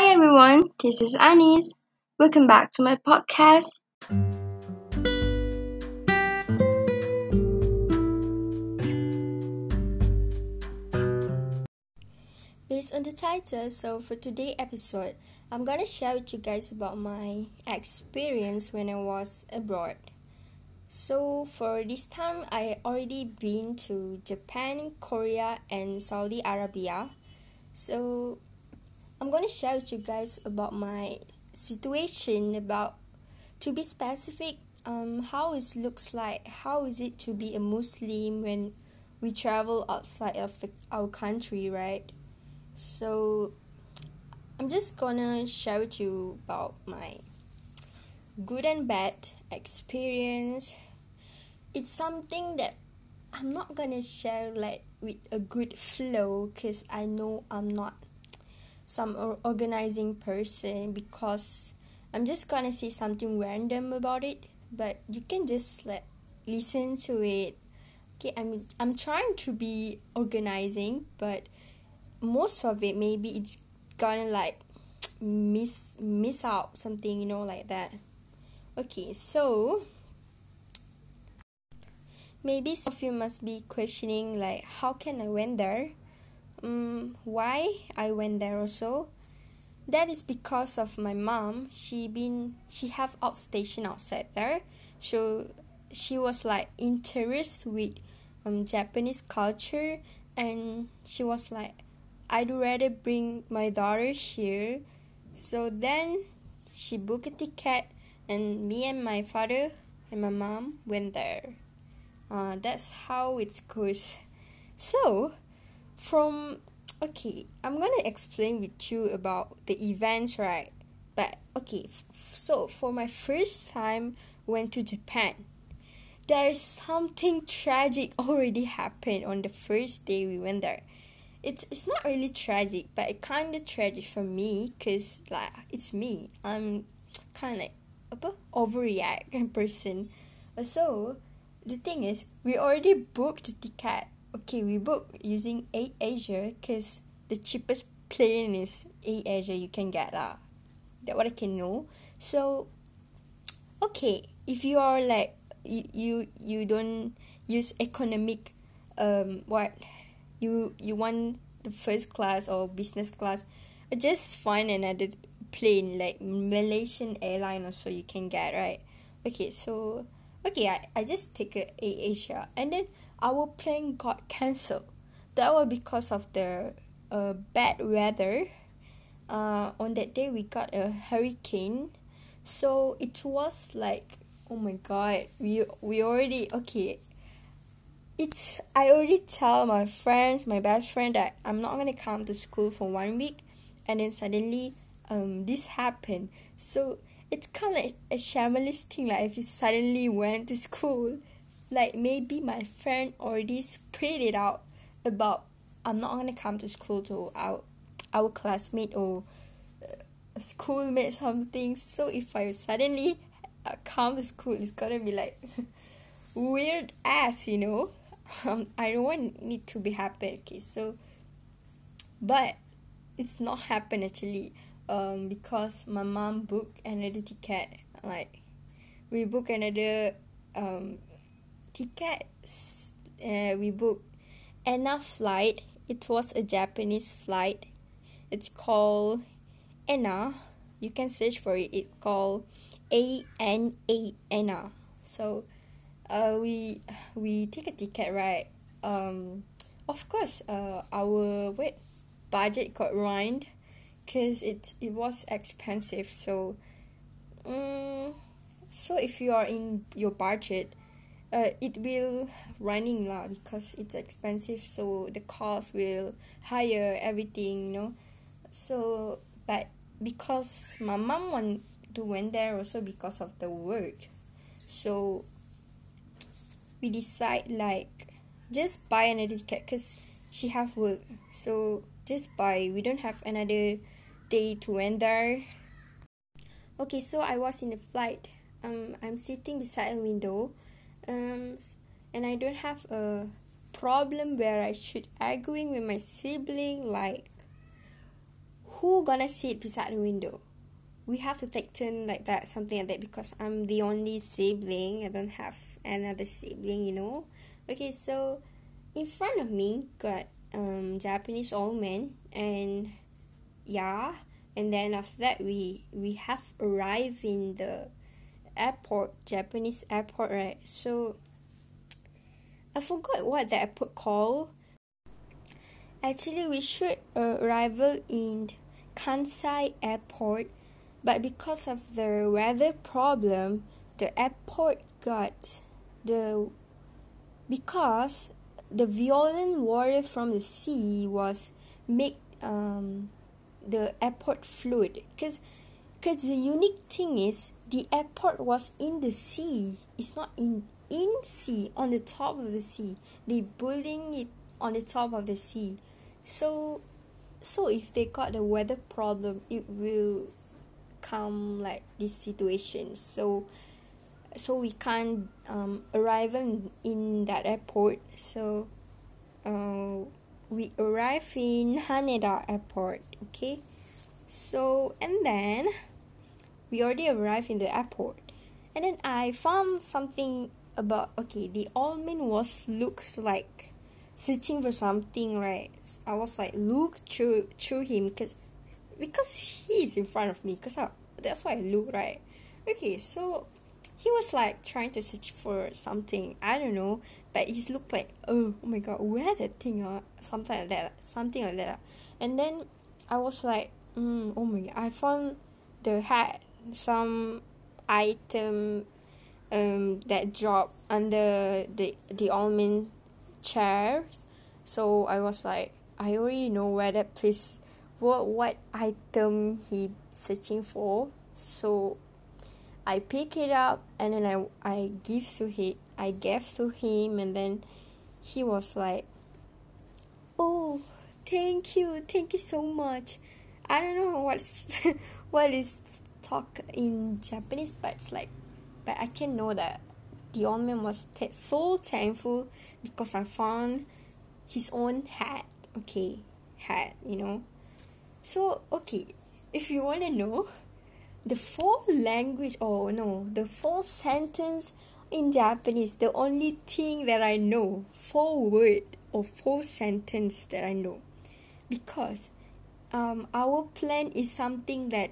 Hi everyone, this is Anis. Welcome back to my podcast. Based on the title, so for today's episode, I'm gonna share with you guys about my experience when I was abroad. So for this time, I already been to Japan, Korea, and Saudi Arabia. So I'm gonna share with you guys about my situation about to be specific um how it looks like how is it to be a muslim when we travel outside of the, our country right? So i'm just gonna share with you about my good and bad experience. It's something that i'm not gonna share like with a good flow because i know i'm not some organizing person because I'm just gonna say something random about it, but you can just like listen to it. Okay, I'm I'm trying to be organizing, but most of it maybe it's gonna like miss miss out something, you know, like that. Okay, so maybe some of you must be questioning like how can I went there? Um, why I went there also? That is because of my mom. She been she have outstation outside there. So she was like interested with um Japanese culture. And she was like I'd rather bring my daughter here. So then she booked a ticket and me and my father and my mom went there. Uh, that's how it goes. So from okay i'm gonna explain with you about the events right? But okay so for my first time went to japan. There is something tragic already happened on the first day we went there. It's it's not really tragic but it kind of tragic for me because like it's me. I'm kind of like apa overreact person. So the thing is we already booked the ticket okay we book using AirAsia because the cheapest plane is AirAsia you can get lah. That what I can know. So okay, if you are like you you, you don't use economic um what you you want the first class or business class, just find another plane like Malaysian airline or so you can get right. Okay, so okay, I, I just take a, a Asia and then our plane got cancelled. That was because of the uh, bad weather. Uh, on that day, we got a hurricane, so it was like, oh my god, we we already okay. It's I already tell my friends, my best friend that I'm not gonna come to school for one week, and then suddenly, um, this happened. So it's kind of like a shameless thing. Like if you suddenly went to school like maybe my friend already spread it out about I'm not gonna come to school to our our classmate or uh, schoolmate something. So if I suddenly uh, come to school, it's gonna be like weird ass, you know. Um, I don't want it to be happen. Okay, so but it's not happen actually. Um, because my mom booked another ticket. Like we book another um tickets uh, we booked ANA flight. It was a Japanese flight. It's called ANA. You can search for it. It's called A N A ANA. So, uh, we we take a ticket right. Um, of course, uh, our wait budget got ruined, cause it it was expensive. So, um, so if you are in your budget, uh, it will running lah because it's expensive so the cost will higher everything you know. So but because my mom want to went there also because of the work so we decide like just buy another ticket because she have work. So just buy. We don't have another day to went there. Okay so i was in the flight. Um i'm sitting beside a window um, and I don't have a problem where I should arguing with my sibling like who gonna sit beside the window? We have to take turn like that something like that because i'm the only sibling i don't have another sibling you know? Okay so in front of me got um japanese old man and yeah and then after that we we have arrived in the airport japanese airport right? So i forgot what the airport called. Actually we should arrival in kansai airport but because of the weather problem the airport got the because the violent water from the sea was make um the airport flood because because the unique thing is the airport was in the sea. It's not in in sea on the top of the sea. They building it on the top of the sea. So so if they got the weather problem it will come like this situation. So so we can't um, arrive in, in that airport. So uh, we arrive in Haneda airport okay? So and then we already arrived in the airport. And then I found something about okay the old man was looks like searching for something right? I was like look through through him because because he is in front of me because that's why I look right? Okay so he was like trying to search for something I don't know but he looked like oh, oh my god where that thing uh something like that something like that. And then I was like mm, oh my god I found the hat some item um that dropped under the the almond chairs. So I was like I already know where that place what what item he searching for. So I pick it up and then I I give to him I gave to him and then he was like oh thank you thank you so much. I don't know what's what is talk in Japanese but it's like but I can know that the old man was so thankful because I found his own hat okay hat you know. So okay if you want to know the four language oh no the four sentence in japanese the only thing that i know four word or four sentence that i know. Because um our plan is something that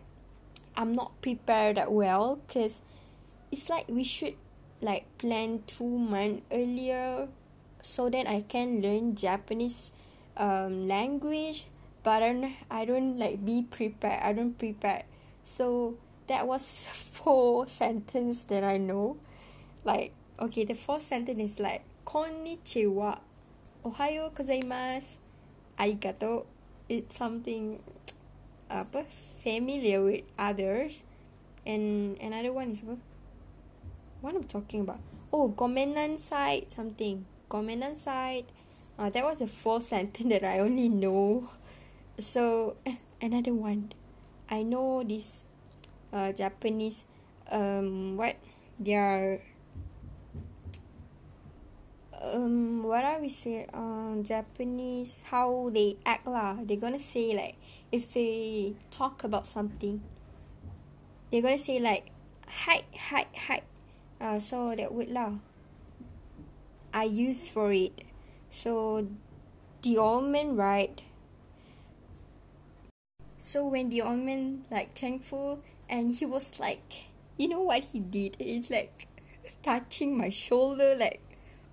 i'm not prepared that well because it's like we should like plan two months earlier so that i can learn japanese um language but I don't, I don't like be prepared I don't prepare so that was four sentence that I know. Like okay the fourth sentence is like konnichiwa. Ohayo gozaimasu. Arigato. It's something apa familiar with others and another one is what what I'm talking about? Oh gomennasai something. Gomennasai uh, that was the fourth sentence that I only know. So another one. I know this uh Japanese um what? Their um what are we say um Japanese how they act lah. They gonna say like if they talk about something they're gonna say like hi hi hi. Uh so that word lah. I use for it. So the old man right? So when the old man like thankful and he was like you know what he did? It's like touching my shoulder like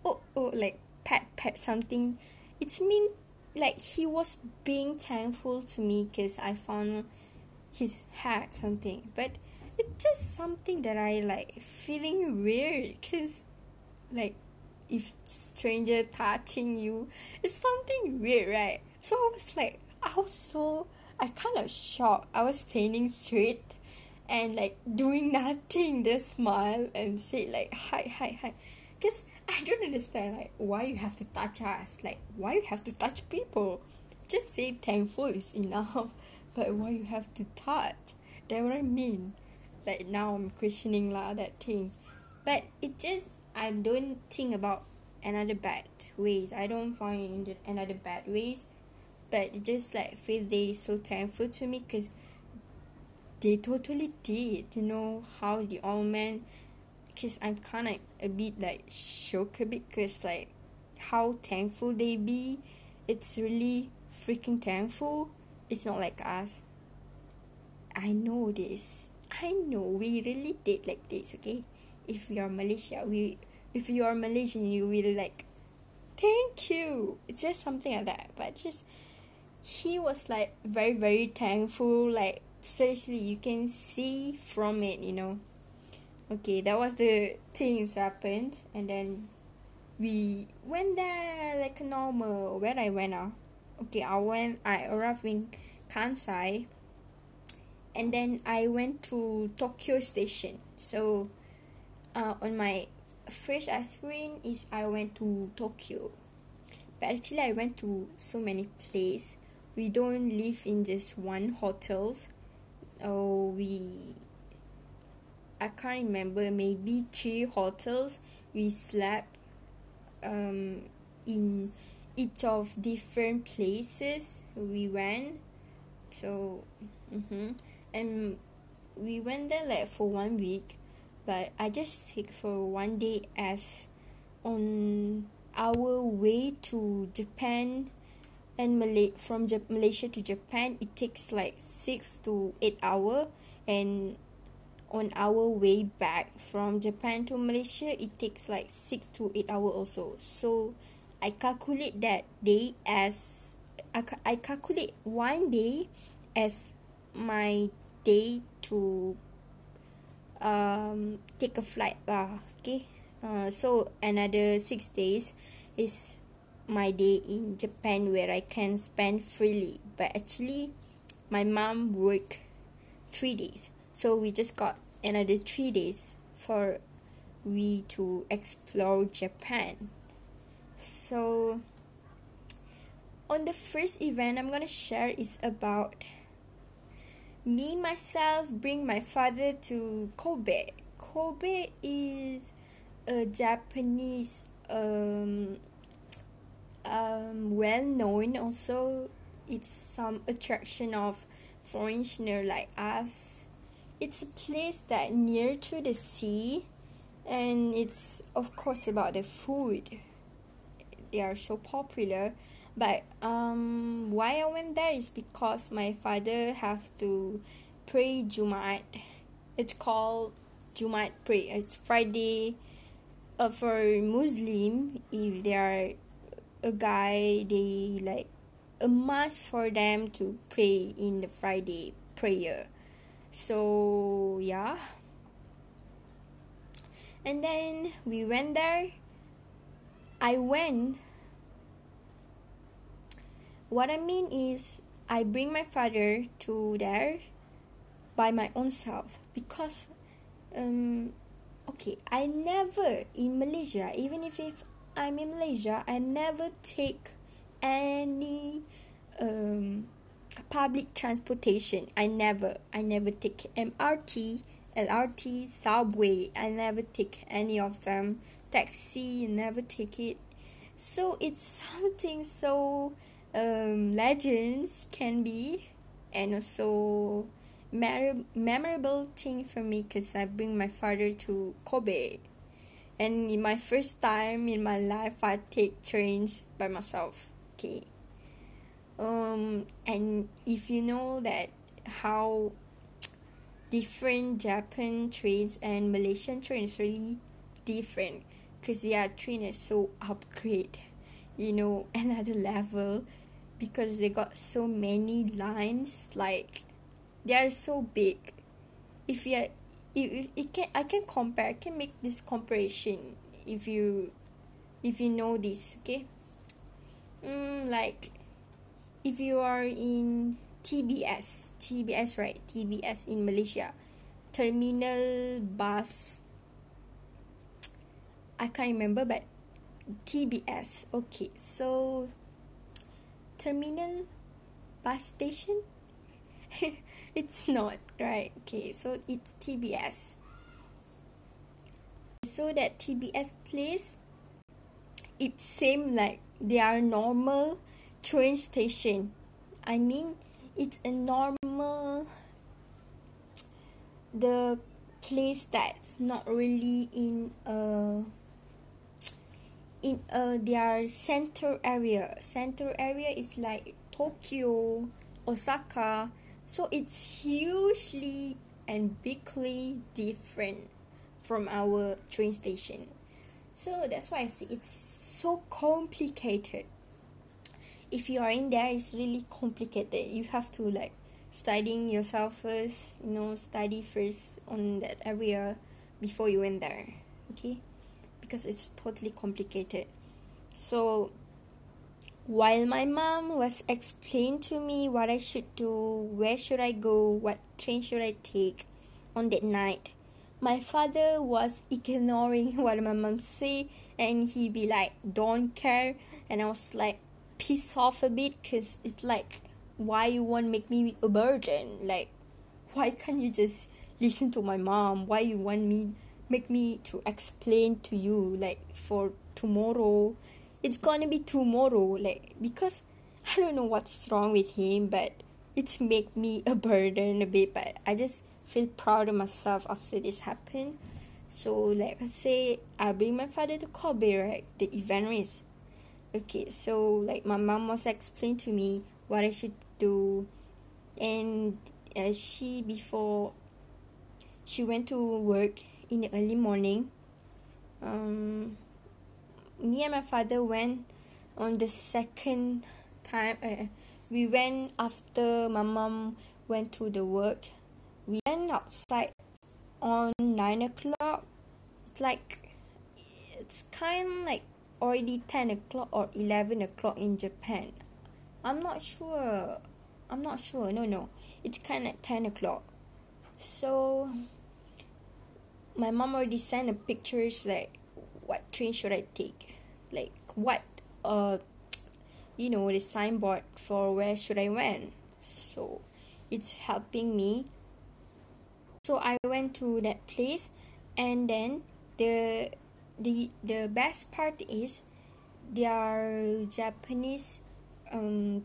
oh oh like pat pat something. It's mean like he was being thankful to me because i found his hat something but it's just something that i like feeling weird because like if stranger touching you it's something weird right so i was like i was so I kind of shocked. I was standing straight and like doing nothing, just smile and say like hi hi hi. Cause I don't understand like why you have to touch us, like why you have to touch people. Just say thankful is enough, but why you have to touch? That what I mean. Like now I'm questioning lah that thing, but it just I don't think about another bad ways. I don't find another bad ways but just like feel they so thankful to me because they totally did you know how the old man because i'm kind of a bit like shocked a bit because like how thankful they be. It's really freaking thankful. It's not like us. I know this. I know. We really did like this okay? If we are malaysia we if you are malaysian you will like thank you. It's just something like that. But just he was like very very thankful. Like seriously you can see from it you know okay that was the things happened and then we went there like normal. Where i went ah? Okay i went i arrived in kansai and then i went to tokyo station. So uh, on my first experience is i went to tokyo. But actually i went to so many places we don't live in just one hotels. Oh we I can't remember maybe three hotels we slept um in each of different places we went so mm-hmm. and we went there like for one week but I just take for one day as on our way to Japan and Malay from Malaysia to Japan it takes like 6 to 8 hour and on our way back from Japan to Malaysia it takes like 6 to 8 hour also. So I calculate that day as I, I calculate one day as my day to um take a flight lah okay? Uh, so another 6 days is my day in Japan where I can spend freely. But actually, my mom worked three days, so we just got another three days for we to explore Japan. So, on the first event I'm gonna share is about me myself bring my father to Kobe. Kobe is a Japanese um um, well known also it's some attraction of foreigner like us it's a place that near to the sea and it's of course about the food. They are so popular. But um why I went there is because my father have to pray Jumat it's called Jumat pray it's Friday uh, for Muslim if they are a guy they like a must for them to pray in the Friday prayer. So yeah. And then we went there. I went. What I mean is I bring my father to there by my own self because um okay I never in Malaysia even if, if I'm in Malaysia, I never take any um, public transportation. I never, I never take MRT, LRT, subway. I never take any of them. Taxi, never take it. So it's something so um, legends can be, and also memorable thing for me because I bring my father to Kobe and in my first time in my life I take trains by myself okay um and if you know that how different Japan trains and Malaysian trains really different because their train is so upgrade you know another level because they got so many lines like they are so big. If you if, if it can I can compare I can make this comparison if you if you know this okay? Mm, like if you are in TBS TBS right? TBS in Malaysia. Terminal bus I can't remember but TBS okay so terminal bus station? It's not right? Okay so it's tbs so that tbs place it same like they are normal train station. I mean it's a normal the place that's not really in a in a their center area. Center area is like tokyo osaka. So it's hugely and bigly different from our train station. So that's why i say it's so complicated if you are in there it's really complicated. You have to like studying yourself first you know study first on that area before you went there okay? Because it's totally complicated. So while my mom was explaining to me what I should do, where should I go, what train should I take on that night, my father was ignoring what my mom say and he be like don't care. And I was like pissed off a bit cuz it's like why you want make me a burden? Like why can't you just listen to my mom? Why you want me make me to explain to you like for tomorrow? It's gonna be tomorrow like because i don't know what's wrong with him but it's make me a burden a bit but i just feel proud of myself after this happened. So like i say i bring my father to kobe right? The event is okay so like my mom was explain to me what i should do. And uh, she before she went to work in the early morning. Um me and my father went on the second time uh, we went after my mom went to the work. We went outside on nine o'clock. It's like it's kind of like already 10 o'clock or 11 o'clock in japan I'm not sure. I'm not sure. No, no. It's kind of 10 o'clock. So, my mom already sent a pictures like what train should I take? Like what uh you know the signboard for where should I went. So, it's helping me. So I went to that place and then the the the best part is their Japanese um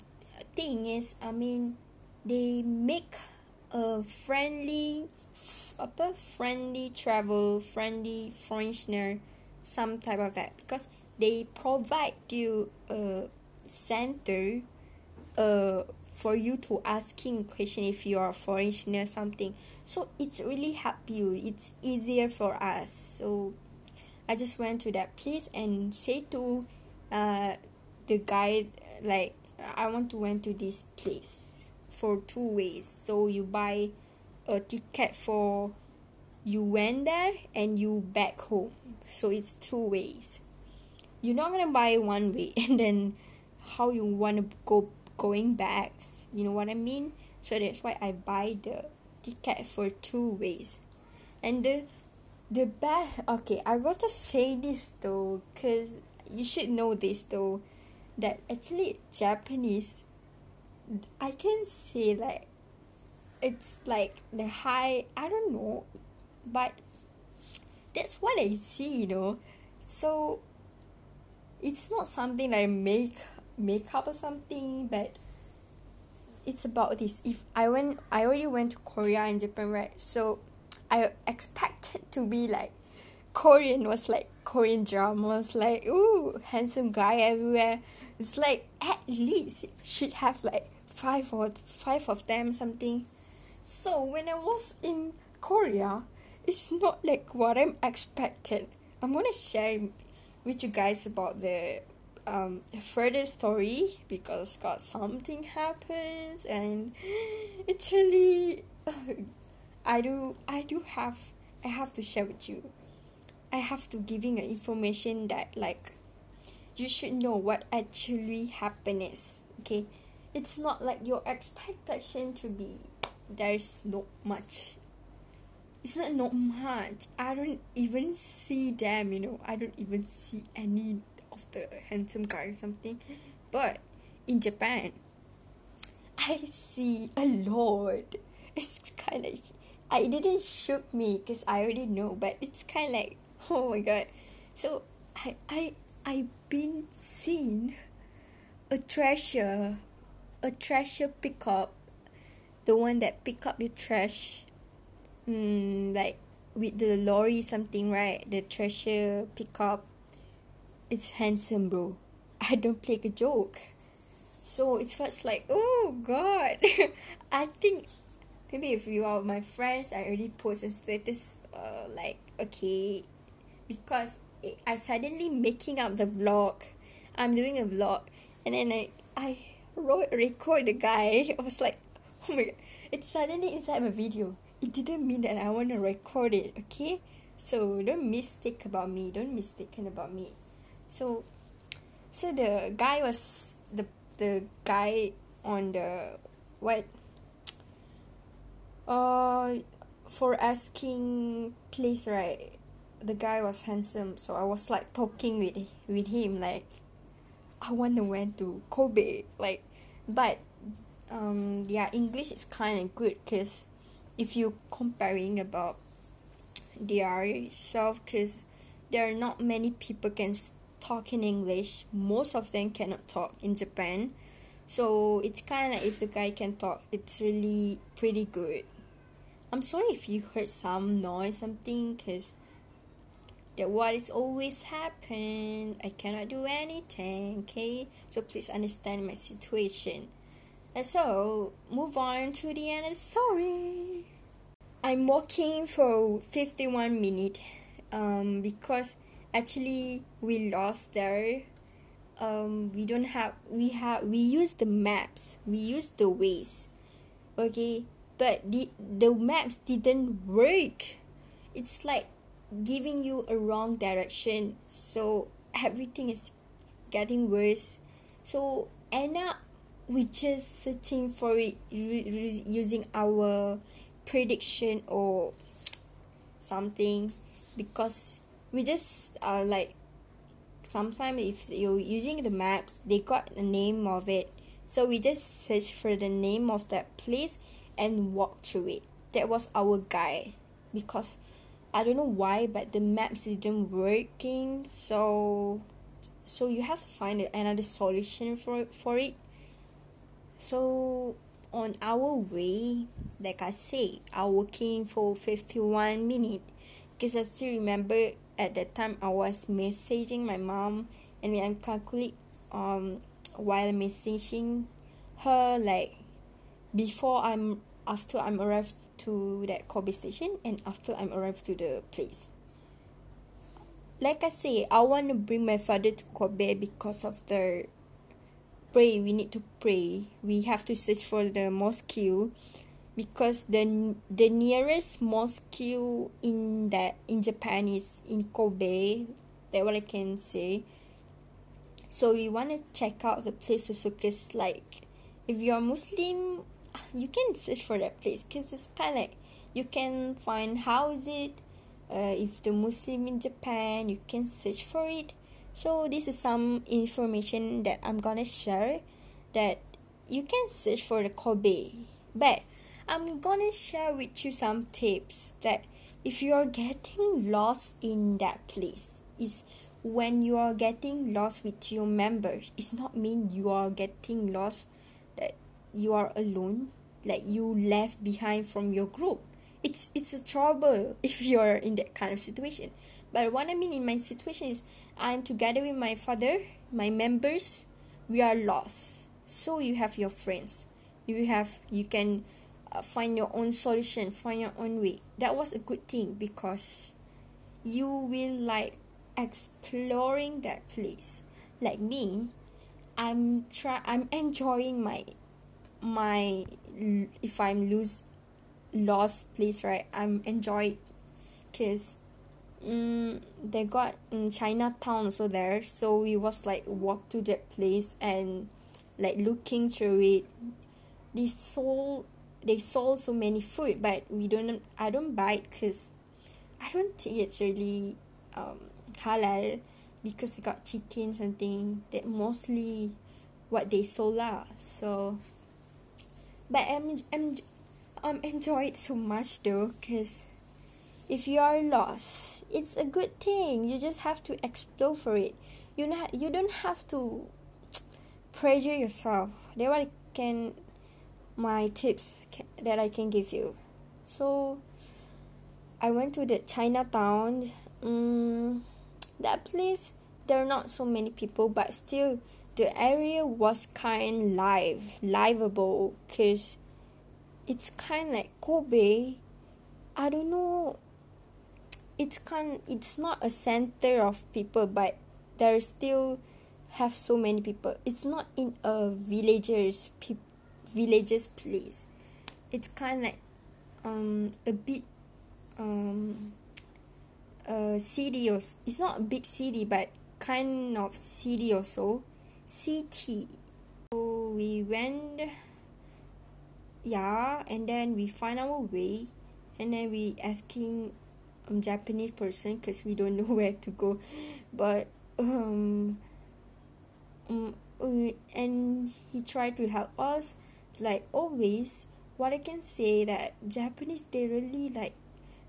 thing is I mean they make a friendly apa friendly travel friendly foreigner some type of that. Because they provide you a center uh for you to asking question if you are foreigner something. So it's really help you. It's easier for us. So i just went to that place and say to uh the guide like I want to went to this place for two ways. So you buy a ticket for you went there and you back home. So it's two ways. You're not gonna buy one way and then how you want to go going back. You know what i mean? So that's why i buy the ticket for two ways. And the the best okay i want to say this though because you should know this though that actually Japanese I can say like it's like the high I don't know but that's what I see you know. So it's not something I make makeup or something but it's about this. If I went I already went to Korea and Japan right? So I expected to be like Korean was like Korean dramas like ooh handsome guy everywhere. It's like at least should have like five or five of them something. So when i was in korea it's not like what i'm expected. I'm gonna share with you guys about the um further story because got something happens and it's really uh, i do i do have i have to share with you. I have to giving an information that like you should know what actually happened is okay? It's not like your expectation to be there's not much. It's not not much. I don't even see them you know? I don't even see any of the handsome guy or something. But in japan i see a lot. It's kind i didn't shook me because i already know but it's kind like oh my god. So i i I've been seeing a treasure a trasher pickup the one that pick up your trash mm like with the lorry something right? The trasher pickup. It's handsome bro. I don't play a joke. So it was like oh god. I think maybe if you are my friends I already post a status uh like okay because I suddenly making up the vlog. I'm doing a vlog. And then I I wrote record the guy. I was like oh my god. It's suddenly inside my video. It didn't mean that I want to record it okay? So don't mistake about me. Don't mistaken about me. So so the guy was the the guy on the what uh for asking place right the guy was handsome so I was like talking with with him like I want to went to Kobe like but um their English is kind of good cause if you comparing about their self cause there are not many people can talk in English. Most of them cannot talk in Japan. So it's kind of if the guy can talk it's really pretty good I'm sorry if you heard some noise something cause that what is always happen. I cannot do anything okay? So please understand my situation. And so move on to the end of the story. I'm walking for 51 minutes um because actually we lost there. Um we don't have we have we use the maps. We use the Waze okay but the the maps didn't work. It's like giving you a wrong direction. So everything is getting worse. So end up we just searching for it using our prediction or something because we just uh like sometimes if you're using the maps they got the name of it. So we just search for the name of that place and walk through it. That was our guide because I don't know why but the maps didn't working so so you have to find another solution for for it. So on our way like I say I working for 51 minutes because I still remember at that time I was messaging my mom and when I calculate um while messaging her like before I'm after I'm arrived to that Kobe station and after I'm arrived to the place. Like I say, I want to bring my father to Kobe because of the pray. We need to pray. We have to search for the mosque because the the nearest mosque in that in Japan is in Kobe. That what I can say. So we want to check out the place also because like if you're Muslim you can search for that place because it's kind of like you can find how is it uh, if the muslim in japan you can search for it. So this is some information that i'm gonna share that you can search for the kobe. But i'm gonna share with you some tips that if you are getting lost in that place is when you are getting lost with your members it's not mean you are getting lost you are alone like you left behind from your group. It's it's a trouble if you're in that kind of situation. But what i mean in my situation is i'm together with my father my members we are lost. So you have your friends. You have you can uh, find your own solution find your own way. That was a good thing because you will like exploring that place. Like me i'm try i'm enjoying my my if I'm lose lost place right I'm enjoyed. Cause um they got in Chinatown also there so we was like walk to that place and like looking through it they sold they sold so many food but we don't I don't buy it cause I don't think it's really um halal because it got chicken something that mostly what they sold lah so but I'm I'm I'm enjoy it so much though cause if you are lost it's a good thing you just have to explore for it you not you don't have to pressure yourself that what can my tips that I can give you. So I went to the Chinatown. Um, that place there are not so many people, but still the area was kind live, livable, cause it's kind like Kobe. I don't know. It's kind. It's not a center of people, but there still have so many people. It's not in a villagers pe- villagers place. It's kind like um a bit um a city or it's not a big city but kind of city also city so we went yeah and then we find our way and then we asking um japanese person because we don't know where to go. But um, um and he tried to help us. Like always what i can say that japanese they really like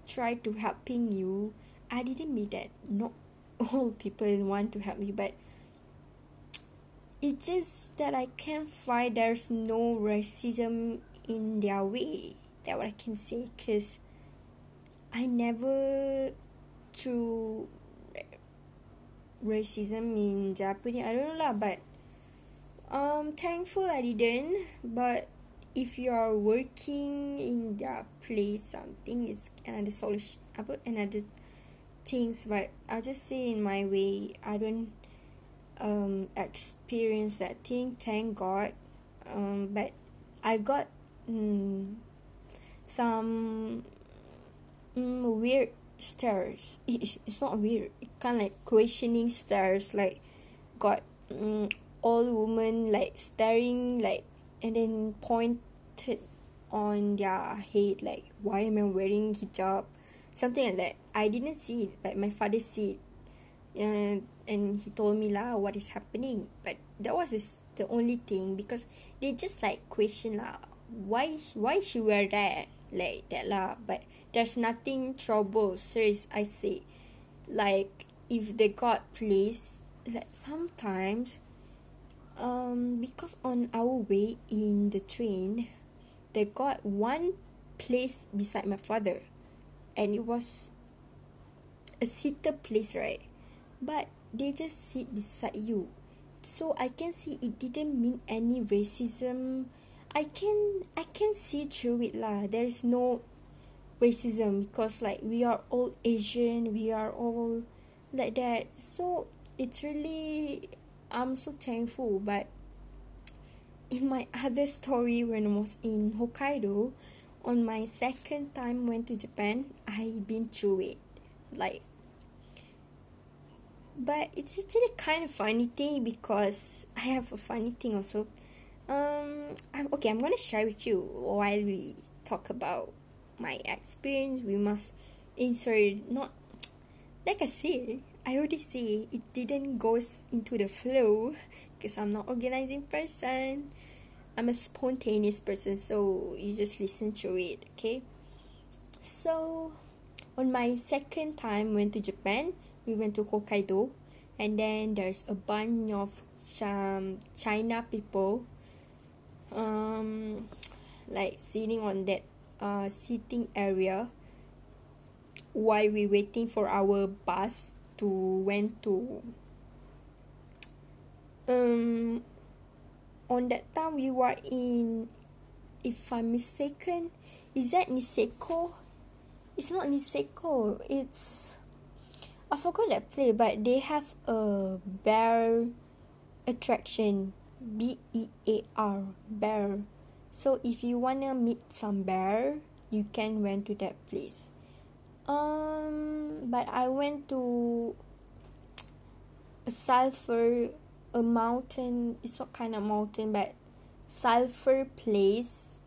try to helping you. I didn't mean that. Not all people want to help me but it's just that i can't find there's no racism in their way that what i can say because i never through racism in japanese. I don't know lah but um thankful i didn't. But if you are working in their place something is another solution apa another things. But i just say in my way I don't um experience that thing thank God. Um but I got mm, some mm, weird stares. It, it's not weird. Kind of like questioning stares like got mm, all women like staring like and then pointed on their head like why am I wearing hijab? Something like that. I didn't see it but my father see it and and he told me lah what is happening. But that was the only thing because they just like question lah why why she wear that like that lah. But there's nothing trouble serious I say. Like if they got place like sometimes um because on our way in the train they got one place beside my father. And it was a seated place right but they just sit beside you. So I can see it didn't mean any racism. I can I can see through it lah. There is no racism because like we are all asian we are all like that. So it's really i'm so thankful. But in my other story when i was in hokkaido on my second time went to japan i been through it. Like but it's actually kind of funny thing because i have a funny thing also. Um i'm okay i'm gonna share with you while we talk about my experience. We must insert not like i say. i already say it didn't goes into the flow because i'm not organizing person. I'm a spontaneous person so you just listen to it okay? So on my second time went to japan we went to hokkaido and then there's a bunch of some china people um like sitting on that uh seating area while we waiting for our bus to went to um on that time we were in if I'm mistaken is that Niseko? It's not Niseko it's I forgot that play but they have a bear attraction B E A R bear so if you wanna meet some bear you can went to that place. Um but I went to a sulfur a mountain it's not kind of mountain but sulfur place.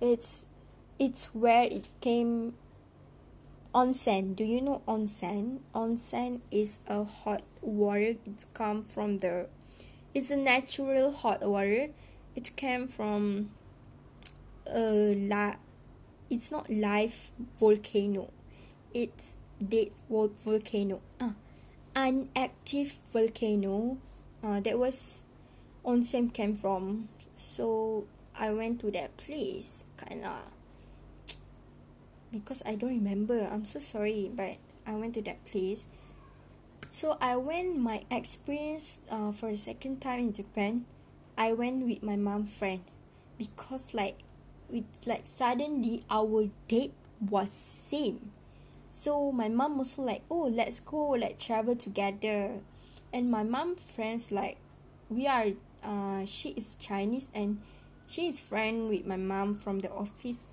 It's it's where it came onsen. Do you know onsen? Onsen is a hot water. It come from the it's a natural hot water. It came from a la it's not live volcano. It's dead volcano. Uh, an active volcano. Uh, that was onsen came from. So I went to that place kinda because I don't remember. I'm so sorry but I went to that place. So I went my experience uh for the second time in japan I went with my mom friend because like it's like suddenly our date was same. So my mom also like oh let's go like travel together. And my mom friends like we are uh she is chinese and she is friend with my mom from the office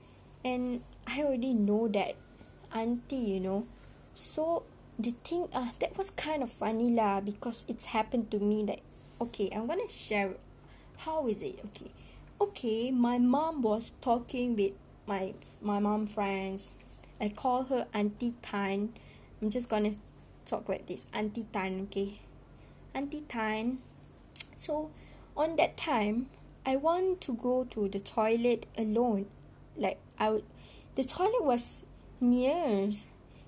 and I already know that auntie you know. So the thing uh that was kind of funny lah because it's happened to me that okay I'm gonna share how is it? Okay. Okay my mom was talking with my my mom friends. I call her auntie tan. I'm just gonna talk like this auntie tan okay? Auntie tan. So on that time I want to go to the toilet alone like I would the toilet was near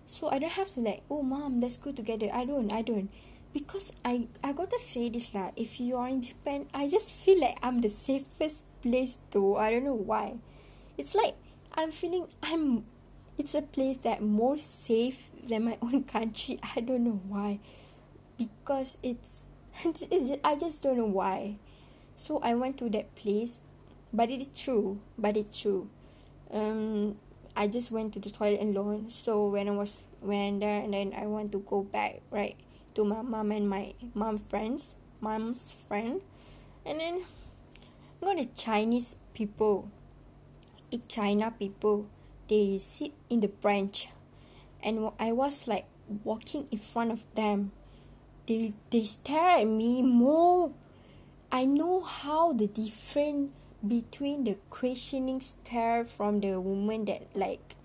so I don't have to like oh mom let's go together. I don't I don't. Because I I gotta say this lah if you are in japan I just feel like I'm the safest place though. I don't know why. It's like I'm feeling I'm it's a place that more safe than my own country. I don't know why. Because it's it's just, I just don't know why. So I went to that place but it is true but it's true um I just went to the toilet alone so when I was went there and then I want to go back right to my mom and my mom friends mom's friend. And then got the chinese people it china people they sit in the branch. And i was like walking in front of them. They they stare at me more. I know how the different between the questioning stare from the woman that like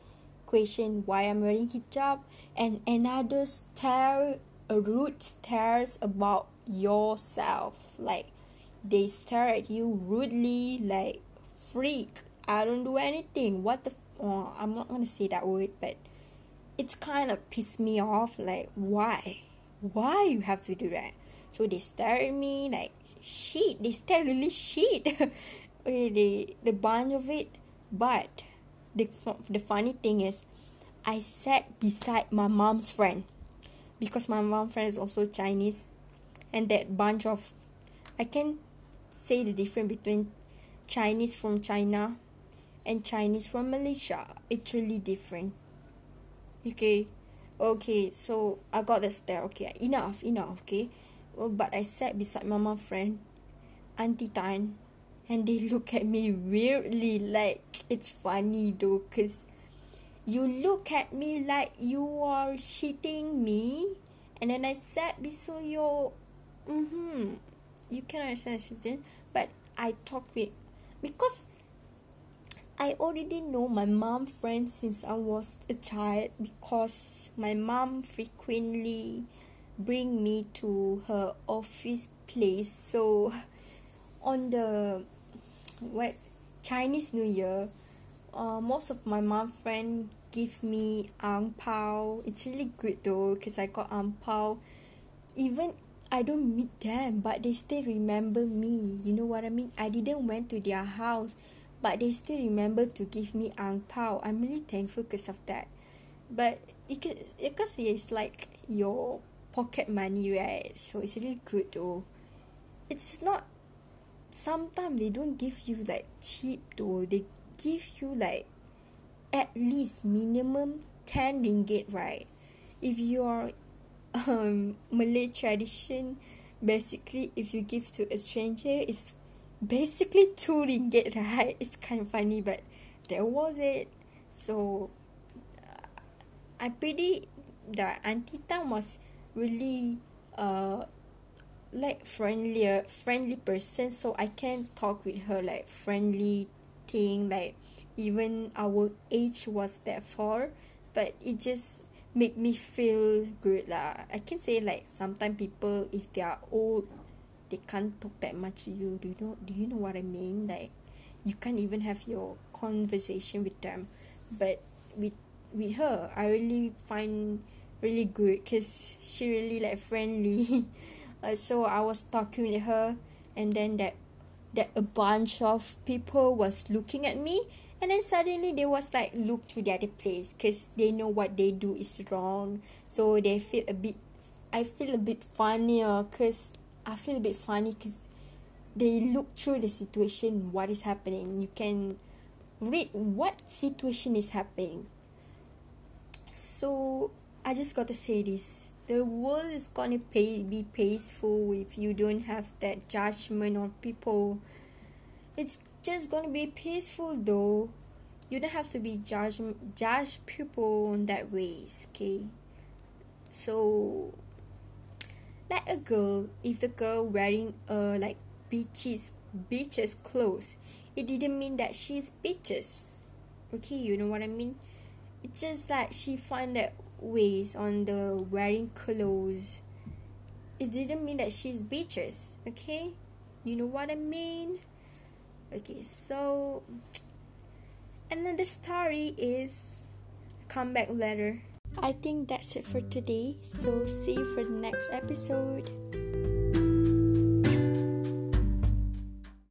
question why i'm wearing hijab and another stare a rude stares about yourself. Like they stare at you rudely like freak. I don't do anything. What the oh, i'm not gonna say that word but it's kind of pissed me off like why? Why you have to do that? So they stare at me like shit. They stare really shit okay the the bunch of it but the the funny thing is i sat beside my mom's friend because my mom friend is also chinese and that bunch of i can say the difference between chinese from china and chinese from malaysia. It's really different. Okay okay so i got the stare. Okay enough enough okay? Well, but i sat beside my mom friend auntie tan and they look at me weirdly like it's funny though because you look at me like you are shitting me. And then I sat beside your mm-hmm you can understand something but I talk with because I already know my mom friends since I was a child because my mom frequently bring me to her office place. So on the what Chinese New Year uh, most of my mom friend give me ang pao. It's really good though because I got ang pao. Even I don't meet them but they still remember me. You know what I mean? I didn't went to their house but they still remember to give me ang pao. I'm really thankful because of that. But because because it's like your pocket money right? So it's really good though. It's not sometimes they don't give you like cheap though. They give you like at least minimum 10 ringgit right? If your um malay tradition basically if you give to a stranger it's basically 2 ringgit right? It's kind of funny but that was it. So uh, I pretty the auntie tan was really uh like friendlier friendly person so I can talk with her like friendly thing like even our age was that far but it just make me feel good lah. I can say like sometimes people if they are old they can't talk that much to you. Do you know do you know what I mean? Like you can't even have your conversation with them. But with with her I really find really good cause she really like friendly uh, so I was talking with her and then that that a bunch of people was looking at me and then suddenly they was like look to the other place because they know what they do is wrong. So they feel a bit I feel a bit funnier because I feel a bit funny because they look through the situation what is happening. You can read what situation is happening. So I just got to say this the world is gonna pay, be peaceful if you don't have that judgment on people. It's just gonna be peaceful though. You don't have to be judge judge people on that ways okay? So like a girl if the girl wearing a like beaches beaches clothes it didn't mean that she's bitches okay? You know what i mean? It's just like she find that ways on the wearing clothes. It didn't mean that she's bitches okay? You know what i mean? Okay so and then the story is comeback letter. I think that's it for today. So see you for the next episode